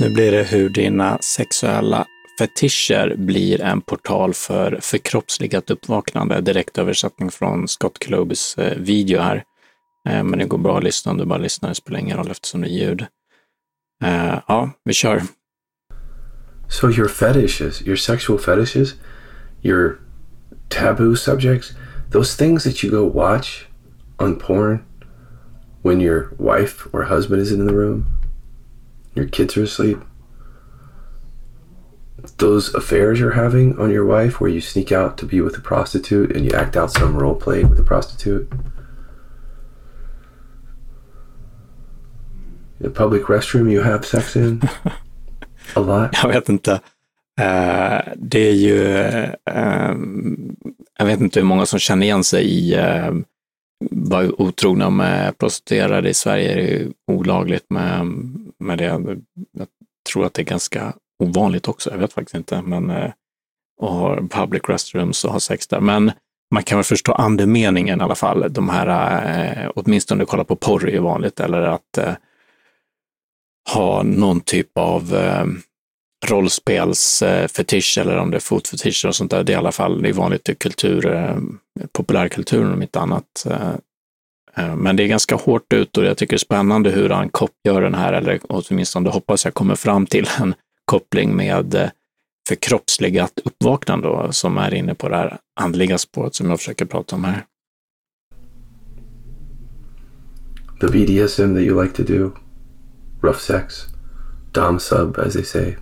Nu blir det hur dina sexuella fetischer blir en portal för förkroppsligat uppvaknande. Direktöversättning från Scott Klobes eh, video här. Eh, men det går bra att lyssna om du bara lyssnar, det spelar ingen roll eftersom det är ljud. Eh, ja, vi kör. So your fetishes, your sexual fetishes, your taboo subjects, those things that you go watch on porn when your wife or husband is in the room, your kids are asleep, those affairs you're having on your wife where you sneak out to be with a prostitute and you act out some role play with a prostitute. The public restroom you have sex in a lot. Jag vet inte. Uh, det är ju, uh, jag vet inte hur många som känner igen sig i uh, vara otrogna med prostituerade. I Sverige är det olagligt med, med det. Jag tror att det är ganska ovanligt också. Jag vet faktiskt inte, men eh, och har public restrooms och har sex där. Men man kan väl förstå andemeningen i alla fall. De här, eh, åtminstone kolla på porr är ju vanligt, eller att eh, ha någon typ av eh, rollspelsfetisch eller om det är fotfetisch och sånt där. Det är i alla fall det är vanligt i kultur, eh, populärkulturen om inte annat. Eh, eh, men det är ganska hårt ut och jag tycker det är spännande hur han gör den här, eller åtminstone hoppas jag kommer fram till en koppling med förkroppsligat uppvaknande då, som är inne på det här andliga spåret som jag försöker prata om här. The BDSM that you like to do, rough sex, dom sub as they say.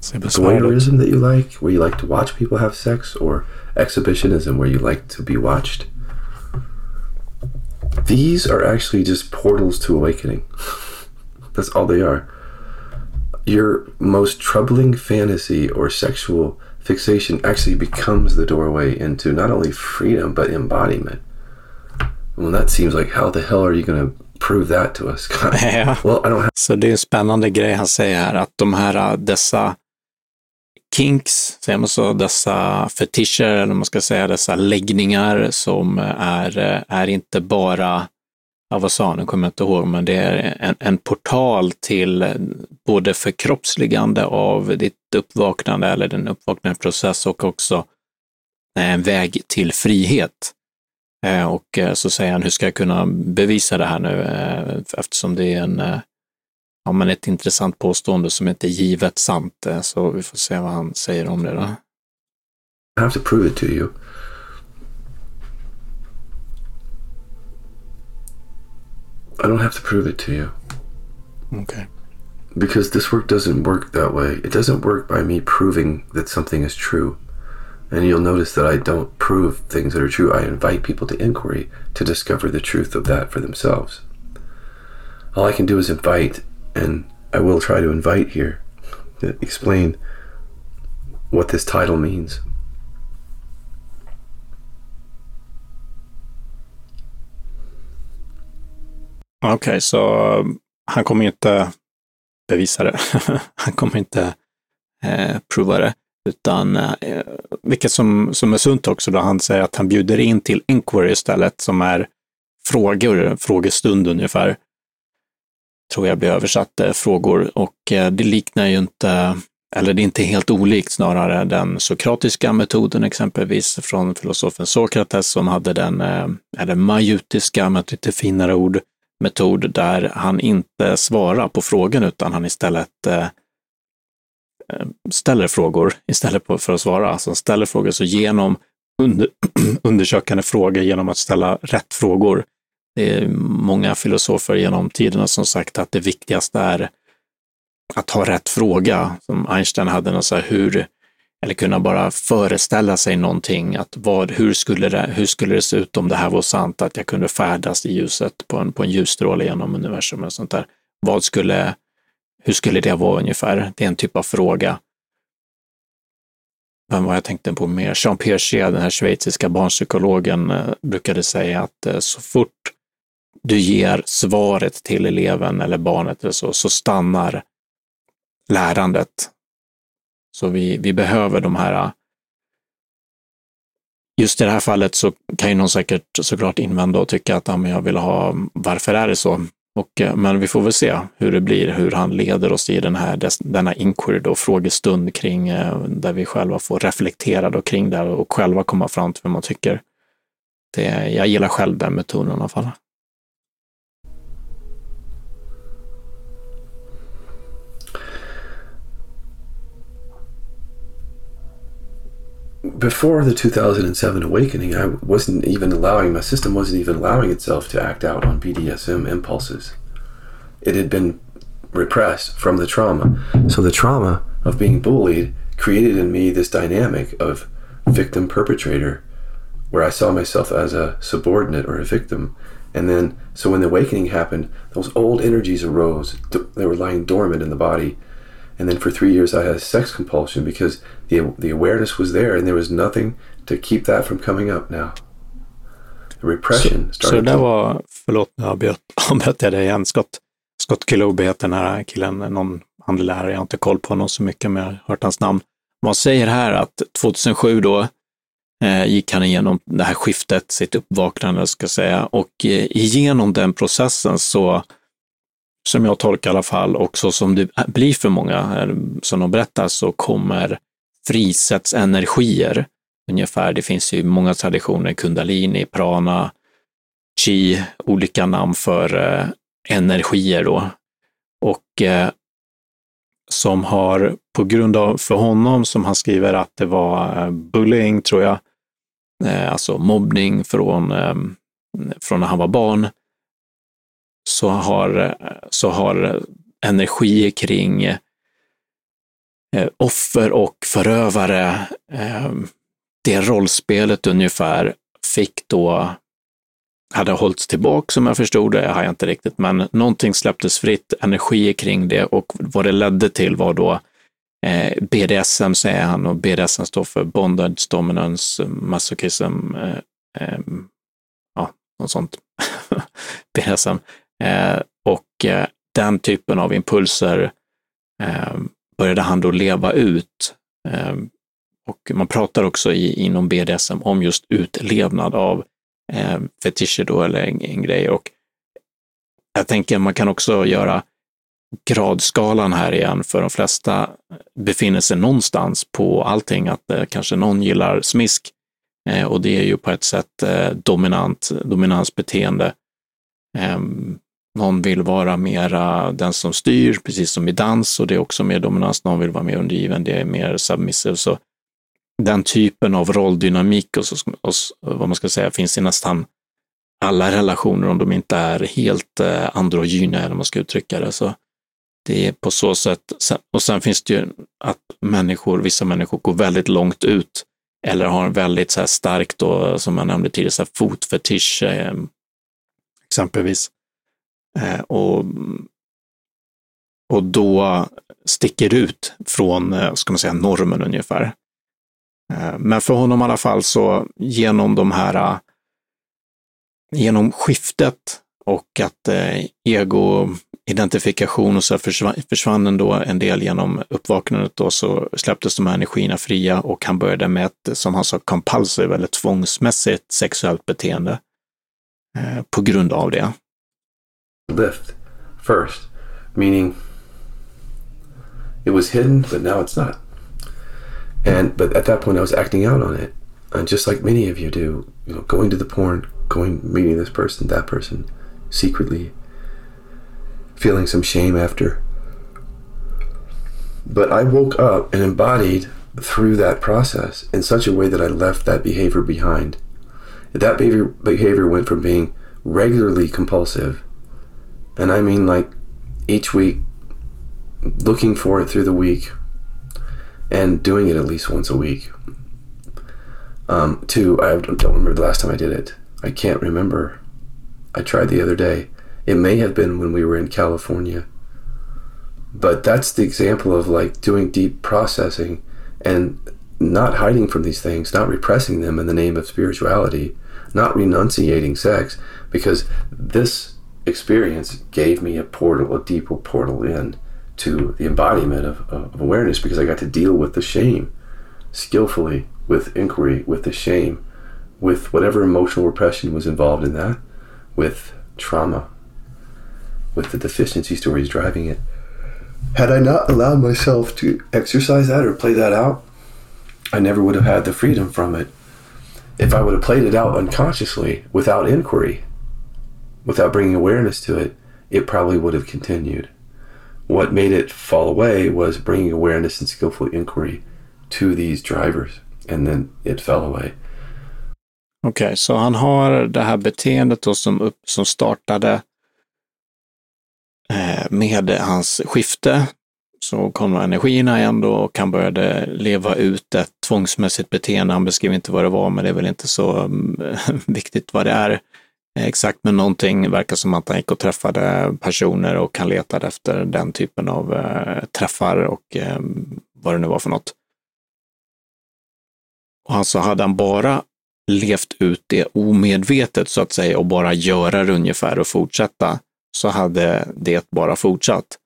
Voyeurism that you like, where you like to watch people have sex, or exhibitionism where you like to be watched. These are actually just portals to awakening. That's all they are. Your most troubling fantasy or sexual fixation actually becomes the doorway into not only freedom but embodiment. Well, that seems like how the hell are you going to prove that to us? ja. well. Så det är en spännande grej han säger här, att de här, dessa kinks, säger man så, dessa fetischer, eller man ska säga dessa läggningar som är, är inte bara, ja vad sa han, nu kommer jag inte ihåg, men det är en, en portal till både förkroppsligande av ditt uppvaknande eller den uppvaknande process och också en väg till frihet. Och så säger han, hur ska jag kunna bevisa det här nu? Eftersom det är en ja, men ett intressant påstående som inte är givet sant. Så vi får se vad han säger om det då. I have to prove it to you. I don't have to prove it to you. Okay. Because this work doesn't work that way. It doesn't work by me proving that something is true. And you'll notice that I don't prove things that are true. I invite people to inquiry to discover the truth of that for themselves. All I can do is invite and I will try to invite here to explain what this title means. Okay, så um, han kommer inte bevisa det. han kommer inte eh, prova det, utan eh, vilket som, som är sunt också då han säger att han bjuder in till inquiry istället, som är frågor, frågestund ungefär tror jag blir översatt, eh, frågor. Och eh, det liknar ju inte, eller det är inte helt olikt snarare den sokratiska metoden exempelvis från filosofen Sokrates som hade den, eh, eller majutiska, med ett lite finare ord, metod där han inte svarar på frågan utan han istället eh, Ehm, ställer frågor istället för att svara. Alltså ställer frågor, så genom under, undersökande frågor, genom att ställa rätt frågor, det är många filosofer genom tiderna som sagt att det viktigaste är att ha rätt fråga. Som Einstein hade något så här, hur, eller kunna bara föreställa sig någonting, att vad, hur, skulle det, hur skulle det se ut om det här var sant, att jag kunde färdas i ljuset på en, på en ljusstråle genom universum och sånt där. Vad skulle, hur skulle det vara ungefär? Det är en typ av fråga. Vem var jag tänkte på mer? Jean Piaget, den här schweiziska barnpsykologen, eh, brukade säga att eh, så fort du ger svaret till eleven eller barnet eller så, så stannar lärandet. Så vi, vi behöver de här eh, Just i det här fallet så kan ju någon säkert såklart invända och tycka att ja, men jag vill ha, varför är det så? Och, eh, men vi får väl se hur det blir, hur han leder oss i den här, denna inquiry, då, frågestund kring eh, där vi själva får reflektera då kring det och själva komma fram till vad man tycker. Det, jag gillar själv den metoden i alla fall. Before the 2007 awakening, I wasn't even allowing, my system wasn't even allowing itself to act out on BDSM impulses. It had been repressed from the trauma. So the trauma of being bullied created in me this dynamic of victim perpetrator, where I saw myself as a subordinate or a victim. And then, so when the awakening happened, those old energies arose. They were lying dormant in the body and then for three years, I had a sex compulsion because the the awareness was there, and there was nothing to keep that from coming up. Now, the repression. Så, så det där var, förlåt, jag avbröt jag dig igen. Scott, Scott Kiloby heter den här killen, någon andlig lärare, jag har inte koll på honom så mycket, men jag har hört hans namn. Man säger här att 2007 då eh, gick han igenom det här skiftet, sitt uppvaknande ska jag säga, och eh, igenom den processen så som jag tolkar i alla fall, och så som det blir för många, som de berättar, så kommer frisätts energier ungefär. Det finns ju många traditioner, kundalini, prana, chi, olika namn för eh, energier då. Och eh, som har, på grund av, för honom, som han skriver att det var eh, bullying, tror jag, eh, alltså mobbning från, eh, från när han var barn, så har, så har energi kring eh, Eh, offer och förövare, eh, det rollspelet ungefär fick då, hade hållits tillbaka som jag förstod det, har jag inte riktigt, men någonting släpptes fritt, energi kring det och vad det ledde till var då eh, BDSM säger han och BDSM står för Bondage, Dominance, Masochism, eh, eh, ja, något sånt. BDSM. Eh, och den typen av impulser började han då leva ut. Eh, och man pratar också i, inom BDSM om just utlevnad av eh, fetischer då, eller en, en grej. Och jag tänker man kan också göra gradskalan här igen, för de flesta befinner sig någonstans på allting, att eh, kanske någon gillar smisk eh, och det är ju på ett sätt eh, dominant, dominansbeteende. Ehm, någon vill vara mera den som styr, precis som i dans, och det är också mer dominans. Någon vill vara mer undergiven, det är mer submissive. Så den typen av rolldynamik och, så, och vad man ska säga finns i nästan alla relationer om de inte är helt eh, androgyna, eller man ska uttrycka det. Så det är på så sätt. Och sen finns det ju att människor, vissa människor går väldigt långt ut eller har en väldigt så här starkt, då, som jag nämnde tidigare, så här fotfetisch eh, exempelvis. Eh, och, och då sticker ut från, eh, ska man säga, normen ungefär. Eh, men för honom i alla fall så genom de här, eh, genom skiftet och att eh, ego-identifikation och så försvann, försvann ändå en del genom uppvaknandet då så släpptes de här energierna fria och han började med ett, som han sa, compulsive eller tvångsmässigt sexuellt beteende på grund av det. Lift first, meaning it was hidden, but now it's not. And but at that point, I was acting out on it, and just like many of you do, you know, going to the porn, going meeting this person, that person, secretly, feeling some shame after. But I woke up and embodied through that process in such a way that I left that behavior behind. That behavior, behavior went from being regularly compulsive and I mean like each week, looking for it through the week and doing it at least once a week. Um, two, I don't remember the last time I did it. I can't remember. I tried the other day. It may have been when we were in California. But that's the example of like doing deep processing and not hiding from these things, not repressing them in the name of spirituality, not renunciating sex, because this experience gave me a portal, a deeper portal in to the embodiment of, of awareness because I got to deal with the shame skillfully, with inquiry, with the shame, with whatever emotional repression was involved in that, with trauma. with the deficiency stories driving it. Had I not allowed myself to exercise that or play that out, I never would have had the freedom from it. If I would have played it out unconsciously without inquiry, without bringing awareness to it, it probably would have continued. What made it fall away was bringing awareness and skillful inquiry to these drivers, and then it fell away. Okej, okay, så han har det här beteendet då som, upp, som startade eh, med hans skifte. Så kom energierna igen då och han började leva ut ett tvångsmässigt beteende. Han beskrev inte vad det var, men det är väl inte så mm, viktigt vad det är eh, exakt. Men någonting verkar som att han gick och träffade personer och han letade efter den typen av eh, träffar och eh, vad det nu var för något. Och alltså hade han bara levt ut det omedvetet så att säga och bara göra det ungefär och fortsätta, så hade det bara fortsatt.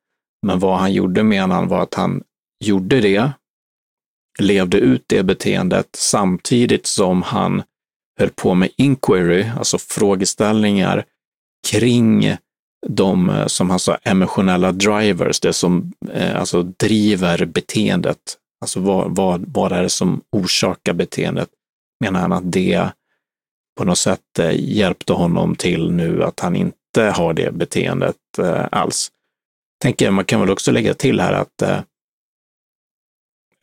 Men vad han gjorde menar han var att han gjorde det, levde ut det beteendet samtidigt som han höll på med inquiry, alltså frågeställningar kring de, eh, som han sa, emotionella drivers, det som eh, alltså driver beteendet. Alltså vad, vad, vad är det som orsakar beteendet? menar han att det på något sätt eh, hjälpte honom till nu att han inte har det beteendet eh, alls. Tänker man kan väl också lägga till här att eh,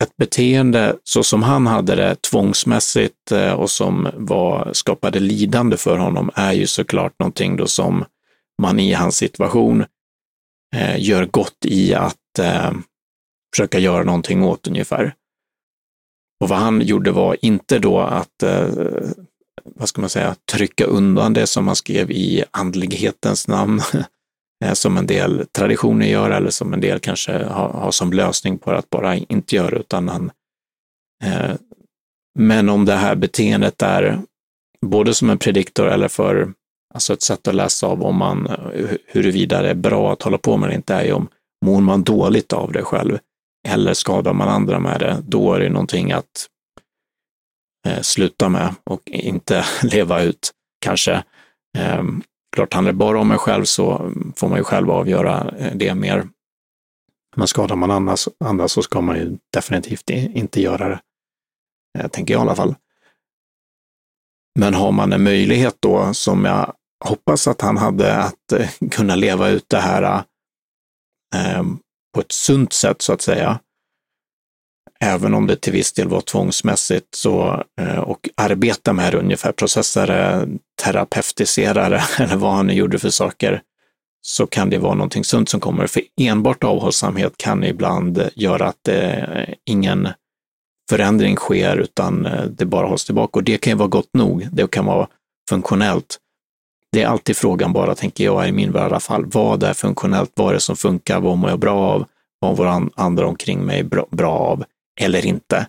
ett beteende så som han hade det tvångsmässigt eh, och som var, skapade lidande för honom är ju såklart någonting då som man i hans situation eh, gör gott i att eh, försöka göra någonting åt ungefär. Och vad han gjorde var inte då att, eh, vad ska man säga, trycka undan det som han skrev i andlighetens namn, Eh, som en del traditioner gör eller som en del kanske har, har som lösning på att bara inte göra, utan han eh, men om det här beteendet är både som en prediktor eller för alltså ett sätt att läsa av om man, eh, huruvida det är bra att hålla på med det inte, är ju om mår man dåligt av det själv eller skadar man andra med det, då är det någonting att eh, sluta med och inte leva ut kanske. Eh, klart, handlar det bara om en själv så får man ju själv avgöra eh, det mer. Men skadar man andra, andra så ska man ju definitivt inte göra det, eh, tänker jag i alla fall. Men har man en möjlighet då, som jag hoppas att han hade, att eh, kunna leva ut det här eh, på ett sunt sätt så att säga, även om det till viss del var tvångsmässigt, så, eh, och arbeta med det ungefär, processare, terapeutiserare eller vad han nu gjorde för saker, så kan det vara någonting sunt som kommer. För enbart avhållsamhet kan ibland göra att det, ingen förändring sker, utan eh, det bara hålls tillbaka. Och det kan ju vara gott nog. Det kan vara funktionellt. Det är alltid frågan bara, tänker jag, i min värld i alla fall. Vad är funktionellt? Vad är det som funkar? Vad mår jag bra av? Vad mår andra omkring mig bra av? Eller inte.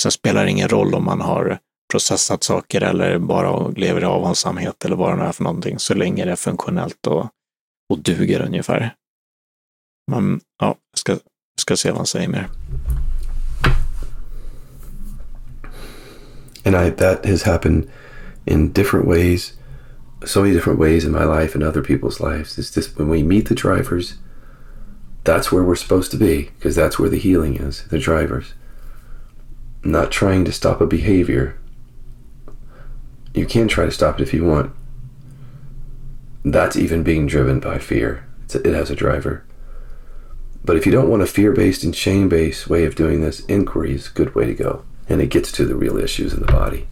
Sen spelar det ingen roll om man har processat saker eller bara lever i avhållsamhet eller vad det är för någonting, så länge det är funktionellt och, och duger ungefär. Men ja, jag ska, ska se vad han säger mer. And I, that has happened in different ways so many different ways in my life and other people's lives. It's just when we meet the drivers, that's where we're supposed to be because that's where the healing is, the drivers. Not trying to stop a behavior. You can try to stop it if you want. That's even being driven by fear. A, it has a driver. But if you don't want a fear based and shame based way of doing this, inquiry is a good way to go. And it gets to the real issues in the body.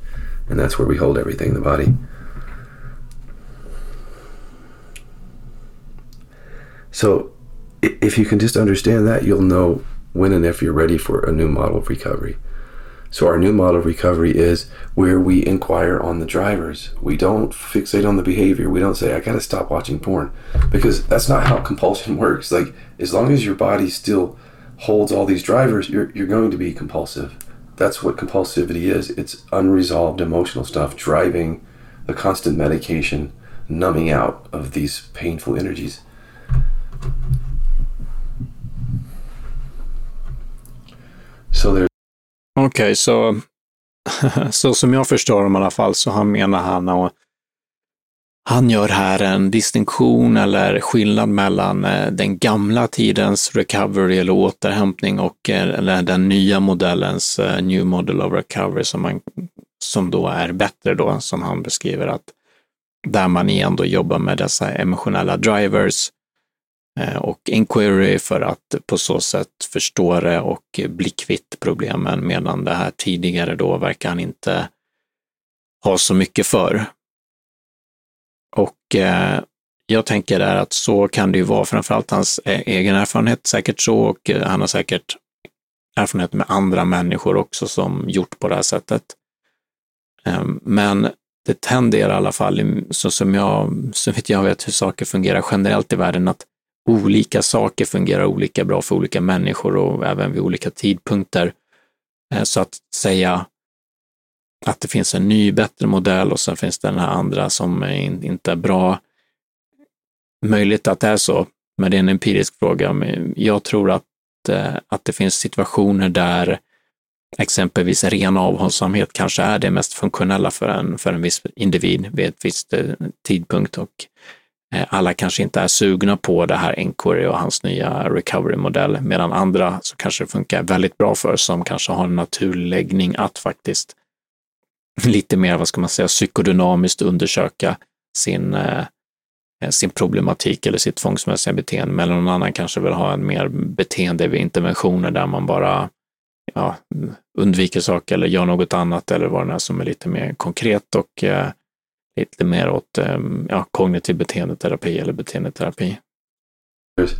And that's where we hold everything in the body. So if you can just understand that, you'll know when and if you're ready for a new model of recovery. So our new model of recovery is where we inquire on the drivers. We don't fixate on the behavior. We don't say, I got to stop watching porn because that's not how compulsion works. Like as long as your body still holds all these drivers, you're, you're going to be compulsive. That's what compulsivity is. It's unresolved emotional stuff driving the constant medication, numbing out of these painful energies. So Okej, okay, så, så som jag förstår dem i alla fall så han menar han och han gör här en distinktion eller skillnad mellan eh, den gamla tidens recovery eller återhämtning och eh, eller den nya modellens eh, new model of recovery som, man, som då är bättre då, som han beskriver att där man igen då jobbar med dessa emotionella drivers. Eh, och inquiry för att på så sätt förstå det och bli kvitt problemen, medan det här tidigare då verkar han inte ha så mycket för. Och eh, jag tänker där att så kan det ju vara, framförallt hans e-, egen erfarenhet, säkert så, och eh, han har säkert erfarenhet med andra människor också som gjort på det här sättet. Ehm, men det tenderar i alla fall, så som jag, så vet jag vet hur saker fungerar generellt i världen, att olika saker fungerar olika bra för olika människor och även vid olika tidpunkter. Eh, så att säga att det finns en ny, bättre modell och sen finns det den här andra som inte är bra. Möjligt att det är så, men det är en empirisk fråga. Jag tror att, eh, att det finns situationer där exempelvis ren avhållsamhet kanske är det mest funktionella för en, för en viss individ vid ett visst eh, tidpunkt och Eh, alla kanske inte är sugna på det här Enquiry och hans nya recovery-modell, medan andra så kanske det funkar väldigt bra för, som kanske har en naturlig läggning att faktiskt lite mer, vad ska man säga, psykodynamiskt undersöka sin, eh, sin problematik eller sitt tvångsmässiga beteende, Men någon annan kanske vill ha en mer beteende vid interventioner där man bara ja, undviker saker eller gör något annat eller vad det är som är lite mer konkret och eh, lite mer åt um, ja, kognitiv beteendeterapi eller beteendeterapi. There's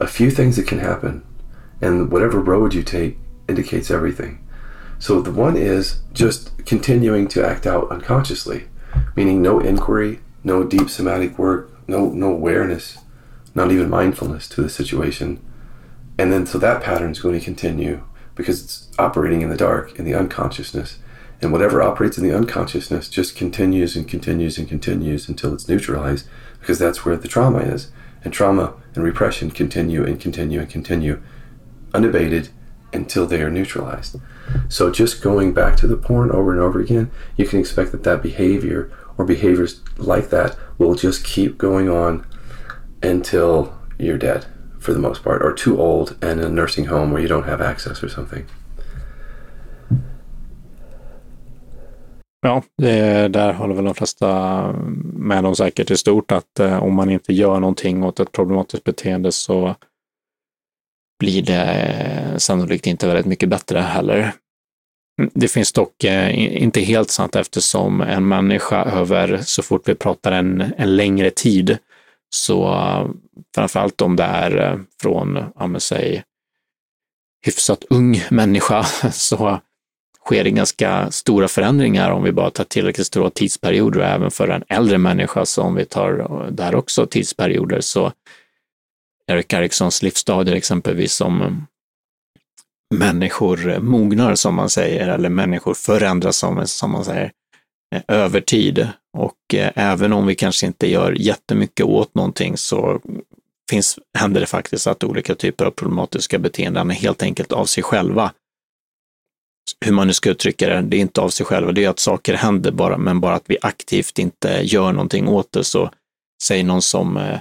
a few things that can happen and whatever road you take indicates everything. So the one is just continuing to act out unconsciously, meaning no inquiry, no deep somatic work, no no awareness, not even mindfulness to the situation. And then so that pattern is going to continue because it's operating in the dark in the unconsciousness. And whatever operates in the unconsciousness just continues and continues and continues until it's neutralized because that's where the trauma is. And trauma and repression continue and continue and continue unabated until they are neutralized. So just going back to the porn over and over again, you can expect that that behavior or behaviors like that will just keep going on until you're dead for the most part or too old and in a nursing home where you don't have access or something. Ja, det, där håller väl de flesta med om säkert i stort att eh, om man inte gör någonting åt ett problematiskt beteende så blir det eh, sannolikt inte väldigt mycket bättre heller. Mm, det finns dock eh, inte helt sant eftersom en människa över, så fort vi pratar en, en längre tid, så framförallt om det är eh, från, ja men säg, hyfsat ung människa, så sker det ganska stora förändringar om vi bara tar tillräckligt stora tidsperioder och även för en äldre människa, så om vi tar där också tidsperioder, så Erik Eriksons livsstadier exempelvis som människor mognar som man säger, eller människor förändras som, som man säger, över tid. Och eh, även om vi kanske inte gör jättemycket åt någonting så finns, händer det faktiskt att olika typer av problematiska beteenden helt enkelt av sig själva hur man nu ska uttrycka det, det är inte av sig själva, det är att saker händer bara, men bara att vi aktivt inte gör någonting åt det. Så säg någon som, eh,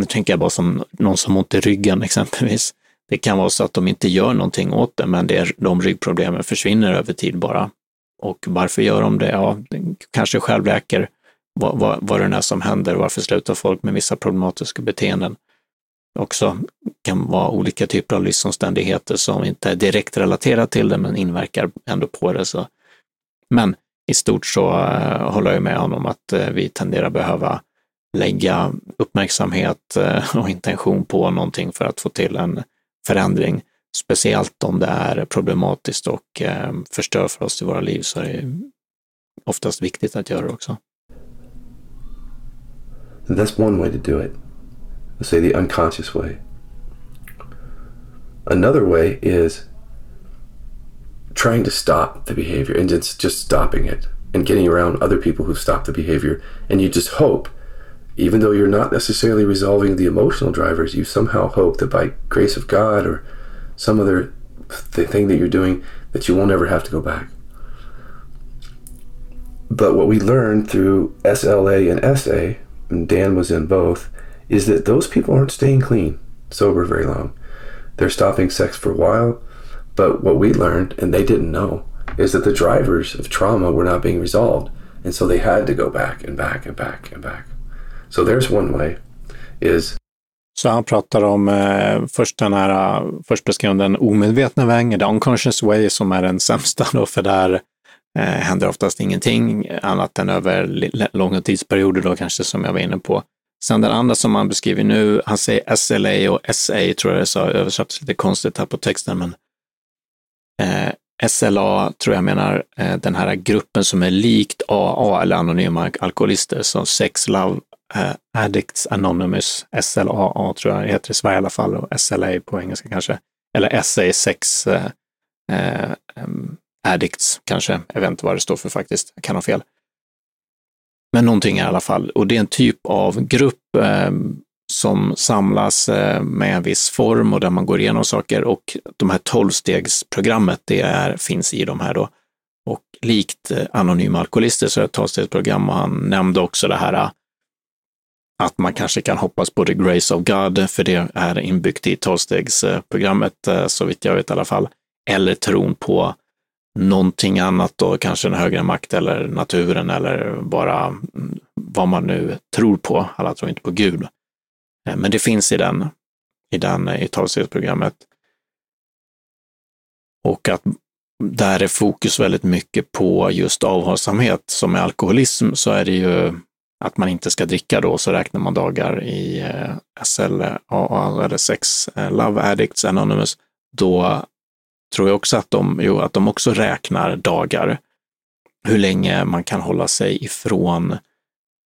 nu tänker jag bara som någon som har ont i ryggen exempelvis. Det kan vara så att de inte gör någonting åt det, men det är, de ryggproblemen försvinner över tid bara. Och varför gör de det? Ja, kanske självläker vad, vad, vad det är som händer, varför slutar folk med vissa problematiska beteenden också kan vara olika typer av livsomständigheter som inte är direkt relaterat till det men inverkar ändå på det. Så. Men i stort så eh, håller jag med honom att eh, vi tenderar behöva lägga uppmärksamhet eh, och intention på någonting för att få till en förändring. Speciellt om det är problematiskt och förstör för oss i våra liv så är det oftast viktigt att göra det också. That's one way to do it. Let's say the unconscious way. Another way is trying to stop the behavior and just, just stopping it and getting around other people who stop the behavior. And you just hope, even though you're not necessarily resolving the emotional drivers, you somehow hope that by grace of God or some other th- thing that you're doing, that you won't ever have to go back. But what we learned through SLA and SA, and Dan was in both, is that those people aren't staying clean, sober very long. They're stopping sex for a while, but what we learned, and they didn't know, is that the drivers of trauma were not being resolved. And so they had to go back and back and back and back. So there's one way is Så han pratar om eh, först den här, eh, först beskrev den omedvetna vägen, the unconscious way, som är den sämsta då, för där eh, händer oftast ingenting annat än över långa tidsperioder då kanske som jag var inne på. Sen den andra som han beskriver nu, han säger SLA och SA tror jag det sa, översatts lite konstigt här på texten, men eh, SLA tror jag menar eh, den här gruppen som är likt AA eller anonyma alkoholister, som Sex Love eh, Addicts Anonymous, SLAA tror jag det heter i Sverige i alla fall, och SLA på engelska kanske, eller SA Sex eh, eh, Addicts kanske, jag vet inte vad det står för faktiskt, jag kan ha fel. Men någonting i alla fall, och det är en typ av grupp eh, som samlas eh, med en viss form och där man går igenom saker. Och de här tolvstegsprogrammet, det är, finns i de här då. Och likt eh, Anonyma Alkoholister så är det ett tolvstegsprogram och han nämnde också det här eh, att man kanske kan hoppas på the grace of God, för det är inbyggt i tolvstegsprogrammet, eh, så vitt jag vet i alla fall, eller tron på någonting annat då, kanske en högre makt eller naturen eller bara mm, vad man nu tror på. Alla tror inte på Gud. Eh, men det finns i den, i den i tolvstegsprogrammet. Och att där är fokus väldigt mycket på just avhållsamhet. Som med alkoholism så är det ju att man inte ska dricka då, så räknar man dagar i eh, SLA eller Sex eh, Love Addicts Anonymous. Då tror jag också att de, jo, att de också räknar dagar. Hur länge man kan hålla sig ifrån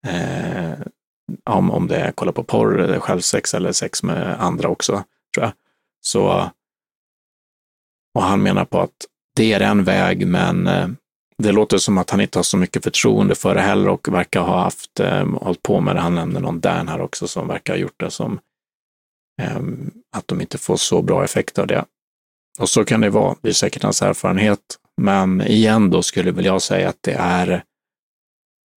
eh, om, om det är kolla på porr, självsex eller sex med andra också, tror jag. Så, och han menar på att det är en väg, men eh, det låter som att han inte har så mycket förtroende för det heller och verkar ha haft, eh, hållit på med det. Han nämnde någon Dan här också som verkar ha gjort det som eh, att de inte får så bra effekt av det. Och så kan det vara, det är säkert hans erfarenhet. Men igen då skulle väl jag säga att det är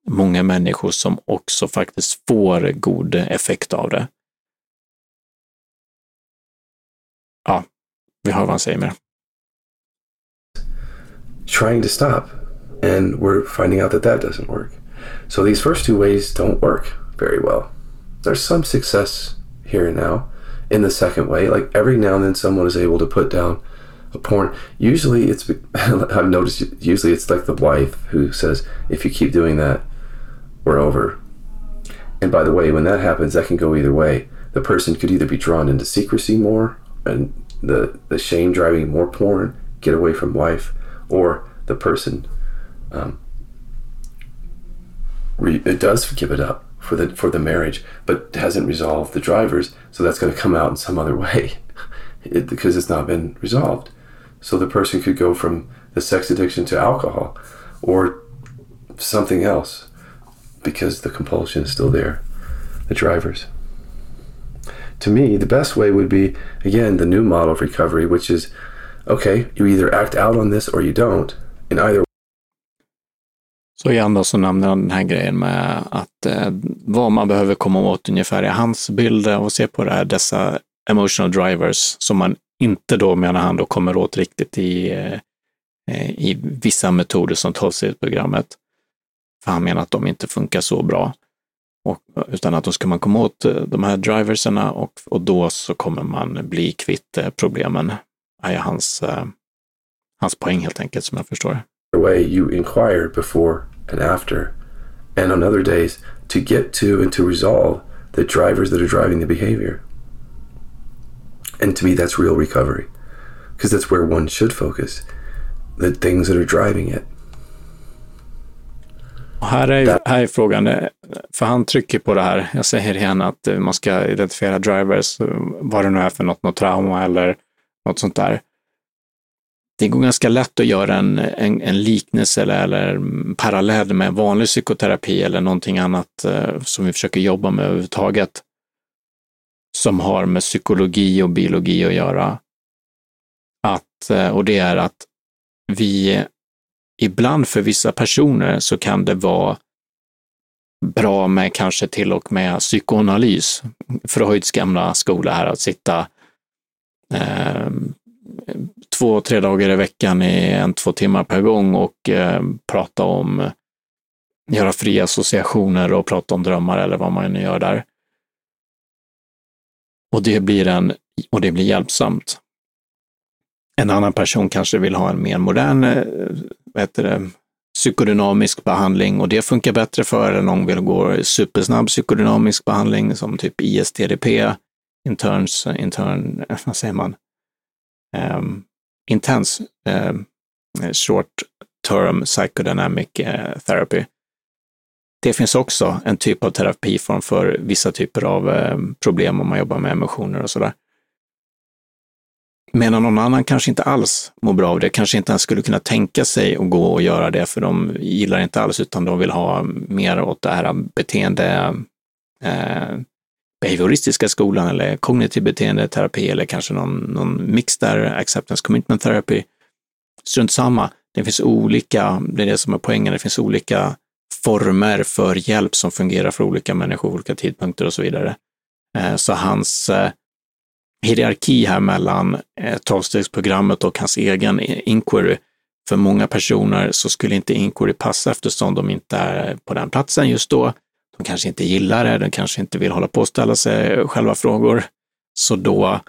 många människor som också faktiskt får god effekt av det. Ja, vi hör vad han säger mer. Trying to stop and we're finding out that that doesn't work. So these first two ways don't work very well. There's some success here and now in the second way. Like every now and then someone is able to put down a porn. Usually it's I've noticed usually it's like the wife who says if you keep doing that we're over. And by the way, when that happens, that can go either way. The person could either be drawn into secrecy more and the, the shame driving more porn, get away from wife, or the person um, re- it does give it up for the for the marriage, but hasn't resolved the drivers, so that's going to come out in some other way it, because it's not been resolved. So the person could go from the sex addiction to alcohol, or something else because the compulsion is still there, the drivers. To me, the best way would be, again, the new model of recovery, which is okay, you either act out on this or you don't. and either Så igen då så nämner han den här grejen med att eh, vad man behöver komma åt ungefär i hans bild och se på det här, dessa emotional drivers som man inte då menar han då kommer åt riktigt i, eh, eh, i vissa metoder som tolvstegsprogrammet. För han menar att de inte funkar så bra. Och, utan att då ska man komma åt eh, de här driverserna och, och då så kommer man bli kvitt eh, problemen. problemen. är hans, hans poäng helt enkelt som jag förstår det. Way you inquire before and after and on other days to get to and to resolve the drivers that are driving the behavior. And to me that's real recovery because that's where one should focus the things that are driving it. Och här är, här är frågan, eh, för han trycker på det här, jag säger igen att eh, man ska identifiera drivers, eh, vad det nu är för något, något trauma eller något sånt där. Det går ganska lätt att göra en, en, en liknelse eller, eller parallell med vanlig psykoterapi eller någonting annat eh, som vi försöker jobba med överhuvudtaget. Som har med psykologi och biologi att göra. Att, eh, och det är att vi ibland för vissa personer så kan det vara bra med kanske till och med psykoanalys. Freuds gamla skola här att sitta eh, två, tre dagar i veckan i en, två timmar per gång och eh, prata om, eh, göra fria associationer och prata om drömmar eller vad man nu gör där. Och det blir en, och det blir hjälpsamt. En annan person kanske vill ha en mer modern eh, vad heter det, psykodynamisk behandling och det funkar bättre för en någon vill gå supersnabb psykodynamisk behandling som typ ISTDP, interns, intern, vad säger man, um, intens um, short term psychodynamic uh, therapy. Det finns också en typ av terapiform för vissa typer av um, problem om man jobbar med emotioner och sådär. Medan någon annan kanske inte alls mår bra av det, kanske inte ens skulle kunna tänka sig att gå och göra det, för de gillar inte alls, utan de vill ha mer åt det här beteende, eh, behavioristiska skolan eller kognitiv beteendeterapi eller kanske någon, någon mix där, acceptance commitment therapy. Strunt samma, det finns olika, det är det som är poängen, det finns olika former för hjälp som fungerar för olika människor, olika tidpunkter och så vidare. Eh, så hans eh, hierarki här mellan eh, tolvstegsprogrammet och hans egen inquiry. För många personer så skulle inte inquiry passa eftersom de inte är på den platsen just då. De kanske inte gillar det, de kanske inte vill hålla på och ställa sig själva frågor. Så då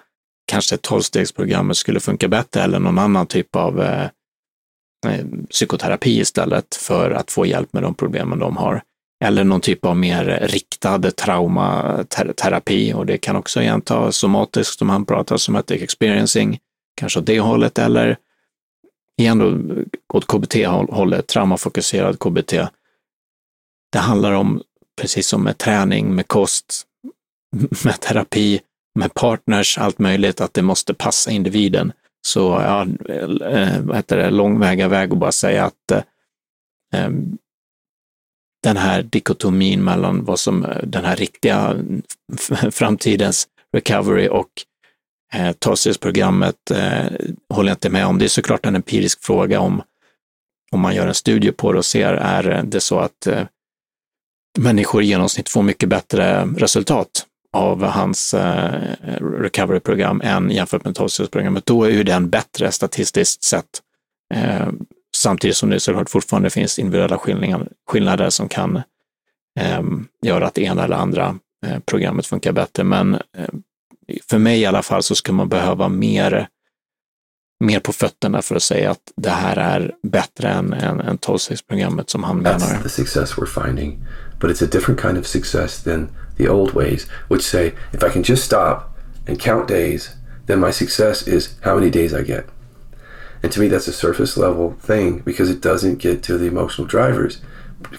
kanske tolvstegsprogrammet skulle funka bättre eller någon annan typ av eh, eh psykoterapi istället för att få hjälp med de problemen de har eller någon typ av mer riktad traumaterapi och det kan också igen ta somatiskt som han pratar, somatic experiencing, kanske åt det hållet eller igen då åt KBT-hållet, traumafokuserad KBT. Det handlar om, precis som med träning, med kost, med terapi, med partners, allt möjligt, att det måste passa individen. Så ja, eh, vad heter det, långväga väg att bara säga att eh, ehm, den här dikotomin mellan vad som eh, den här riktiga framtidens recovery och eh, talstegsprogrammet eh, håller jag inte med om. Det är såklart en empirisk fråga om, om man gör en studie på det och ser, är det så att eh, människor i genomsnitt får mycket bättre resultat av hans eh, recovery-program än jämfört med tolvstegsprogrammet, då är ju den bättre statistiskt sett. Eh, Samtidigt som det såklart fortfarande finns individuella skillnader, skillnader som kan eh, göra att det ena eller andra eh, programmet funkar bättre. Men eh, för mig i alla fall så ska man behöva mer, mer på fötterna för att säga att det här är bättre än, än, än 12-stegsprogrammet som han menar. That's the success we're finding. But it's a different kind of success than the old ways, which say if I can just stop and count days, then my success is how many days I get. And to me, that's a surface level thing because it doesn't get to the emotional drivers.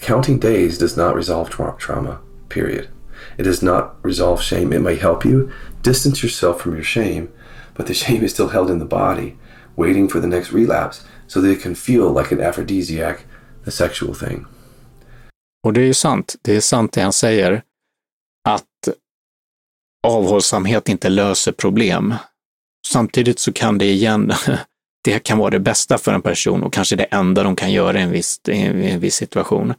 Counting days does not resolve tra- trauma, period. It does not resolve shame. It may help you distance yourself from your shame, but the shame is still held in the body, waiting for the next relapse so that it can feel like an aphrodisiac, the sexual thing. Och det är ju sant. Det är sant det han säger, att avhållsamhet inte löser problem. Samtidigt så kan det igen det kan vara det bästa för en person och kanske det enda de kan göra i en viss, i en viss situation.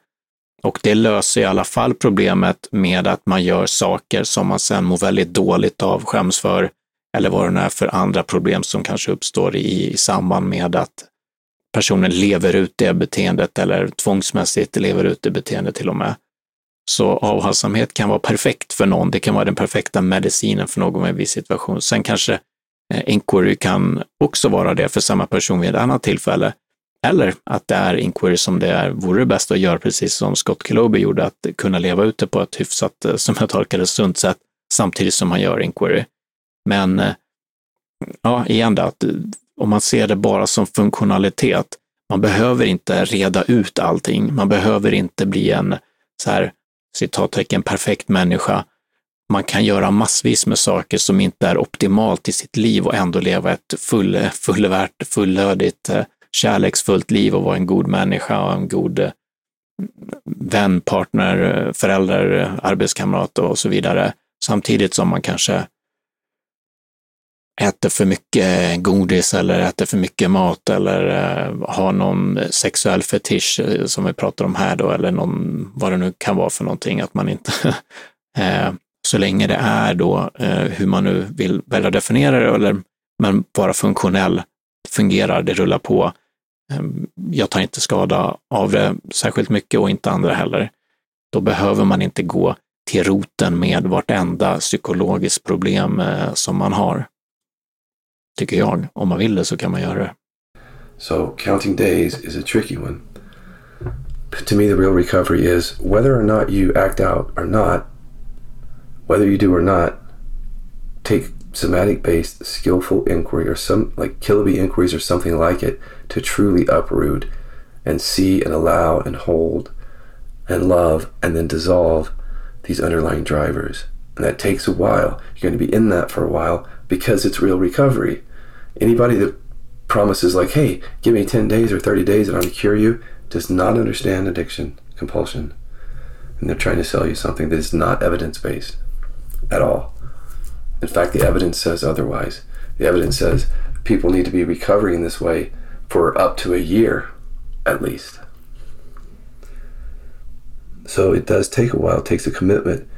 Och det löser i alla fall problemet med att man gör saker som man sen mår väldigt dåligt av, skäms för, eller vad det nu är för andra problem som kanske uppstår i, i samband med att personen lever ut det beteendet eller tvångsmässigt lever ut det beteendet till och med. Så avhållsamhet kan vara perfekt för någon. Det kan vara den perfekta medicinen för någon i en viss situation. Sen kanske eh, inquiry kan också vara det för samma person vid ett annat tillfälle. Eller att det är inquiry som det är, vore det bäst att göra precis som Scott Kiloby gjorde, att kunna leva ut det på ett hyfsat, eh, som jag tolkar det, sunt sätt samtidigt som man gör inquiry. Men eh, ja, igen det, att eh, om man ser det bara som funktionalitet, man behöver inte reda ut allting, man behöver inte bli en så här citattecken perfekt människa, man kan göra massvis med saker som inte är optimalt i sitt liv och ändå leva ett full, fullvärt, fullödigt, eh, kärleksfullt liv och vara en god människa och en god vän, partner, förälder, arbetskamrat och så vidare. Samtidigt som man kanske äter för mycket godis eller äter för mycket mat eller eh, har någon sexuell fetisch eh, som vi pratar om här då, eller någon, vad det nu kan vara för någonting, att man inte, eh, så länge det är då hur man nu vill välja att definiera det, eller men vara funktionell, fungerar, det rullar på. Ehm, jag tar inte skada av det särskilt mycket och inte andra heller. Då behöver man inte gå till roten med vartenda psykologiskt problem som man har. Tycker jag. Om man vill det så kan man göra det. So counting days is a tricky one. To me, the real recovery is whether or not you act out or not, whether you do or not, take somatic based skillful inquiry or some like Killaby inquiries or something like it to truly uproot and see and allow and hold and love and then dissolve these underlying drivers. And that takes a while. You're going to be in that for a while because it's real recovery. Anybody that promises, like, hey, give me 10 days or 30 days and I'm going to cure you, does not understand addiction, compulsion. And they're trying to sell you something that is not evidence based at all. In fact, the evidence says otherwise. The evidence says people need to be recovering this way for up to a year at least. So it does take a while, it takes a commitment,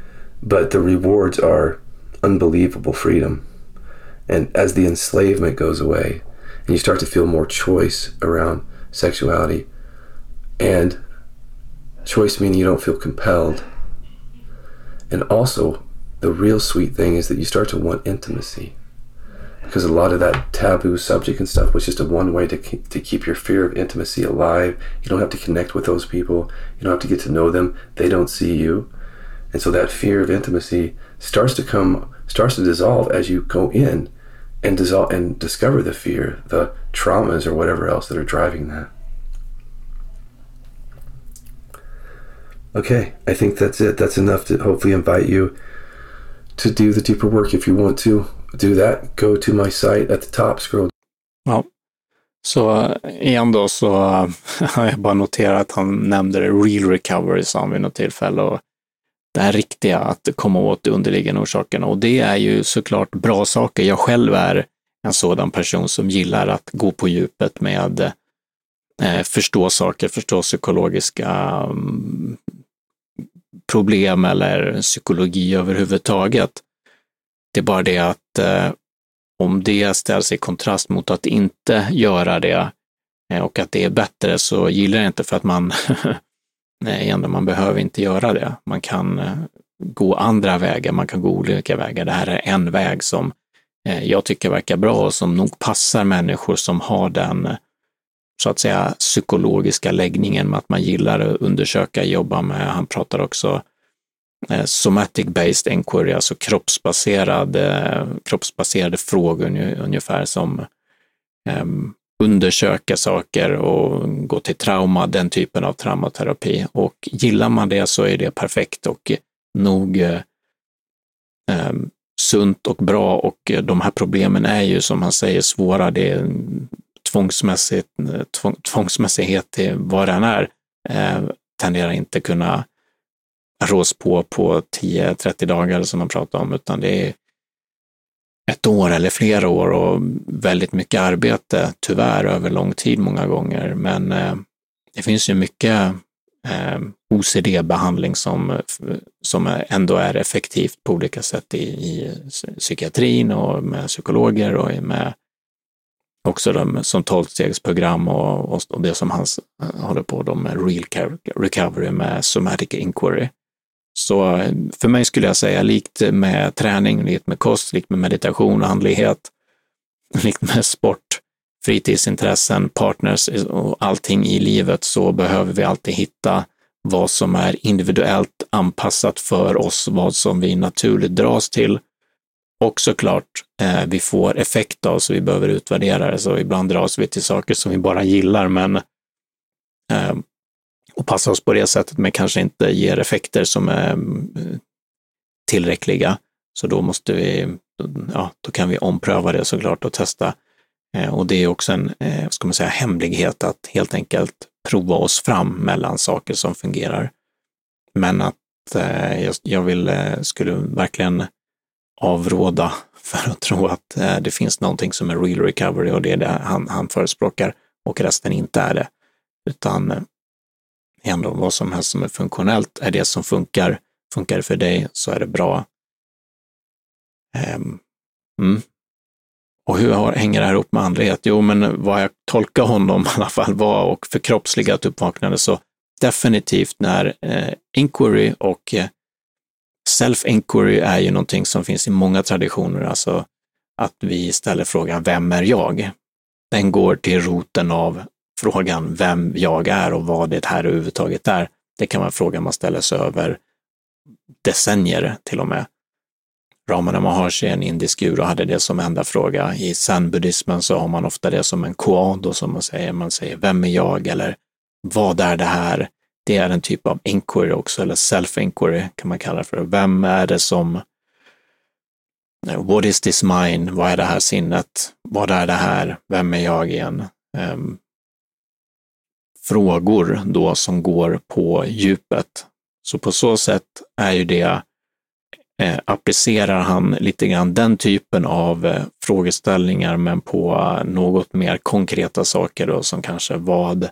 but the rewards are unbelievable freedom. And as the enslavement goes away, and you start to feel more choice around sexuality, and choice meaning you don't feel compelled, and also the real sweet thing is that you start to want intimacy because a lot of that taboo subject and stuff was just a one way to keep, to keep your fear of intimacy alive. You don't have to connect with those people. You don't have to get to know them. They don't see you. And so that fear of intimacy starts to come starts to dissolve as you go in and dissolve and discover the fear, the traumas or whatever else that are driving that. Okay, I think that's it. That's enough to hopefully invite you to do the deeper work if you want to do that, go to my site at the top, scroll. Ja, så eh, igen då så eh, har jag bara noterat att han nämnde real recovery sa han vid något tillfälle och det här riktiga, att komma åt de underliggande orsakerna. Och det är ju såklart bra saker. Jag själv är en sådan person som gillar att gå på djupet med eh, förstå saker, förstå psykologiska um, problem eller psykologi överhuvudtaget. Det är bara det att eh, om det ställs i kontrast mot att inte göra det eh, och att det är bättre så gillar jag inte för att man, nej, man behöver inte göra det. Man kan eh, gå andra vägar, man kan gå olika vägar. Det här är en väg som eh, jag tycker verkar bra och som nog passar människor som har den eh, så att säga psykologiska läggningen med att man gillar att undersöka, jobba med, han pratar också somatic based inquiry, alltså kroppsbaserade, kroppsbaserade frågor ungefär som ehm, undersöka saker och gå till trauma, den typen av traumaterapi. Och gillar man det så är det perfekt och nog eh, eh sunt och bra och eh, de här problemen är ju som han säger svåra. Det är tvångsmässigt, eh, tvång, tvångsmässighet i vad den är, eh, tenderar inte kunna rås på på 10-30 dagar som man pratar om, utan det är ett år eller flera år och väldigt mycket arbete, tyvärr över lång tid många gånger. Men eh, det finns ju mycket eh, OCD-behandling som, som ändå är effektivt på olika sätt i, i psykiatrin och med psykologer och med också de, som tolvstegsprogram och, och, det som han eh, håller på med real recovery med somatic inquiry. Så eh, för mig skulle jag säga, likt med träning, likt med kost, likt med meditation och andlighet, likt med sport, fritidsintressen, partners och allting i livet så behöver vi alltid hitta vad som är individuellt anpassat för oss, vad som vi naturligt dras till. Och såklart, eh, vi får effekt av, så vi behöver utvärdera det. Så ibland dras vi till saker som vi bara gillar, men eh, och passa oss på det sättet, men kanske inte ger effekter som är mm, tillräckliga. Så då måste vi, ja, då kan vi ompröva det såklart och testa. Eh, och det är också en, eh, ska man säga, hemlighet att helt enkelt prova oss fram mellan saker som fungerar. Men att eh, jag vill, skulle verkligen avråda för att tro att det finns någonting som är real recovery och det är det han, han förespråkar och resten inte är det. Utan ändå vad som helst som är funktionellt är det som funkar. Funkar det för dig så är det bra. Um, mm. Och hur har, hänger det här ihop med andlighet? Jo, men vad jag tolkar honom i alla fall var och förkroppsligat uppvaknande så definitivt när eh, inquiry och eh, self-inquiry är ju någonting som finns i många traditioner, alltså att vi ställer frågan vem är jag? Den går till roten av frågan vem jag är och vad det här överhuvudtaget är. Det kan vara en fråga man ställer sig över decennier till och med. Ramana Maharshi är en indisk guru och hade det som enda fråga. I zen-buddhismen så har man ofta det som en koado som man säger. Man säger vem är jag eller vad är det här? Det är en typ av inquiry också, eller self-inquiry kan man kalla det för. Vem är det som What is this mind? Vad är det här sinnet? Vad är det här? Vem är jag igen? Um, frågor då som går på djupet. Så på så sätt är ju det, eh, applicerar han lite grann den typen av eh, frågeställningar, men på eh, något mer konkreta saker då, som kanske vad,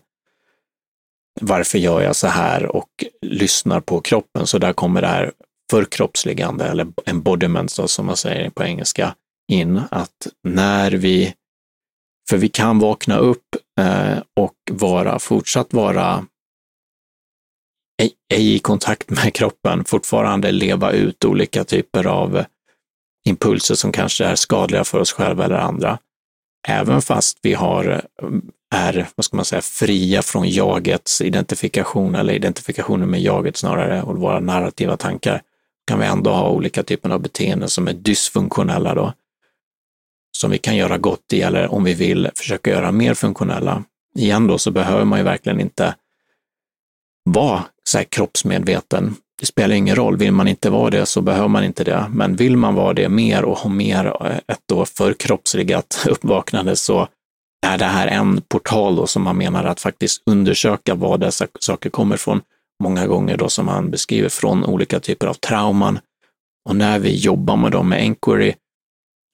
varför gör jag så här och lyssnar på kroppen. Så där kommer det här förkroppsligande eller embodiment då, som man säger på engelska in, att när vi, för vi kan vakna upp och vara, fortsatt vara i kontakt med kroppen, fortfarande leva ut olika typer av impulser som kanske är skadliga för oss själva eller andra. Även fast vi har, är, vad ska man säga, fria från jagets identifikation eller identifikationen med jaget snarare och våra narrativa tankar, kan vi ändå ha olika typer av beteenden som är dysfunktionella då, som vi kan göra gott i eller om vi vill försöka göra mer funktionella. Igen då så behöver man ju verkligen inte vara så här kroppsmedveten. Det spelar ingen roll, vill man inte vara det så behöver man inte det. Men vill man vara det mer och ha mer eh, ett då förkroppsligat uppvaknande så är det här en portal då som man menar att faktiskt undersöka var dessa saker kommer ifrån många gånger då som han beskriver från olika typer av trauman. Och när vi jobbar med dem med enquiry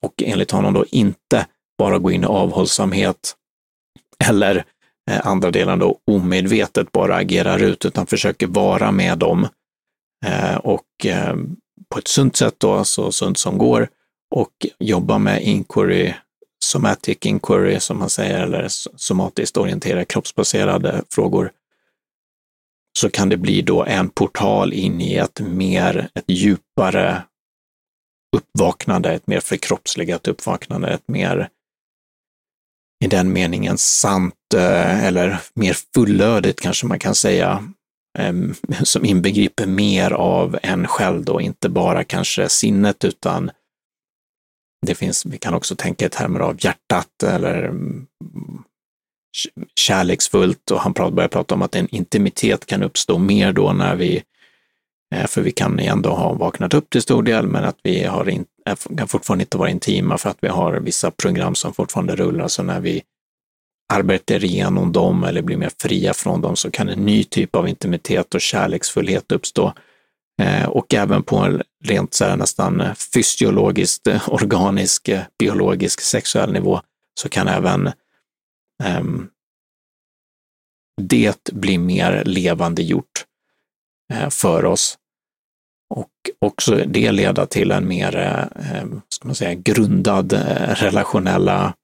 och enligt honom då inte bara gå in i avhållsamhet eller eh, andra delen då omedvetet bara agerar ut utan försöker vara med dem eh, och eh, på ett sunt sätt då, så sunt som går och jobba med inquiry, somatic inquiry som man säger, eller somatiskt orienterade kroppsbaserade frågor. Så kan det bli då en portal in i ett mer, ett djupare uppvaknande, ett mer förkroppsligat uppvaknande, ett mer i den meningen sant eh, eller mer fullödigt kanske man kan säga, ehm, som inbegriper mer av en själv då, inte bara kanske sinnet utan det finns, vi kan också tänka i termer av hjärtat eller mm, kärleksfullt och han börjar prata om att en intimitet kan uppstå mer då när vi, Eh, för vi kan ändå ha vaknat upp till stor del, men att vi har in, kan fortfarande inte vara intima för att vi har vissa program som fortfarande rullar. Så när vi arbetar igenom dem eller blir mer fria från dem så kan en ny typ av intimitet och kärleksfullhet uppstå. Eh, och även på en rent så här, nästan fysiologiskt, organisk, biologisk, sexuell nivå så kan även um, det bli mer levande gjort Eh, för oss. Och också det leda till en mer, eh, ska man säga, grundad eh, relationella,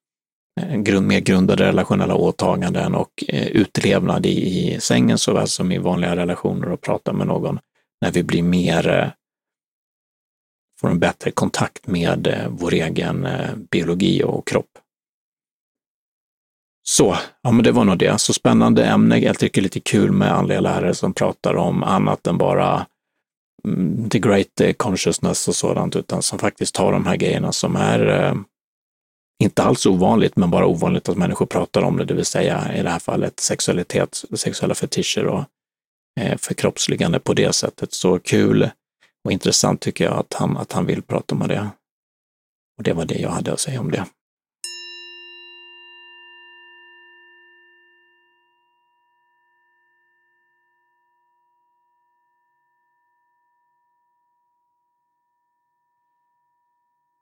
mer grundade relationella åtaganden och utlevnad i, i sängen såväl som i vanliga relationer och prata med någon när vi blir mer får en bättre kontakt med vår egen biologi och kropp. Så, ja men det var nog det. Så spännande ämne. Jag tycker det är lite kul med andliga lärare som pratar om annat än bara mm, the great consciousness och sådant, utan som faktiskt tar de här grejerna som är eh, inte alls ovanligt, men bara ovanligt att människor pratar om det, det vill säga i det här fallet sexualitet, sexuella fetischer och eh, förkroppsligande på det sättet. Så kul och intressant tycker jag att han, att han vill prata om det. Och det var det jag hade att säga om det.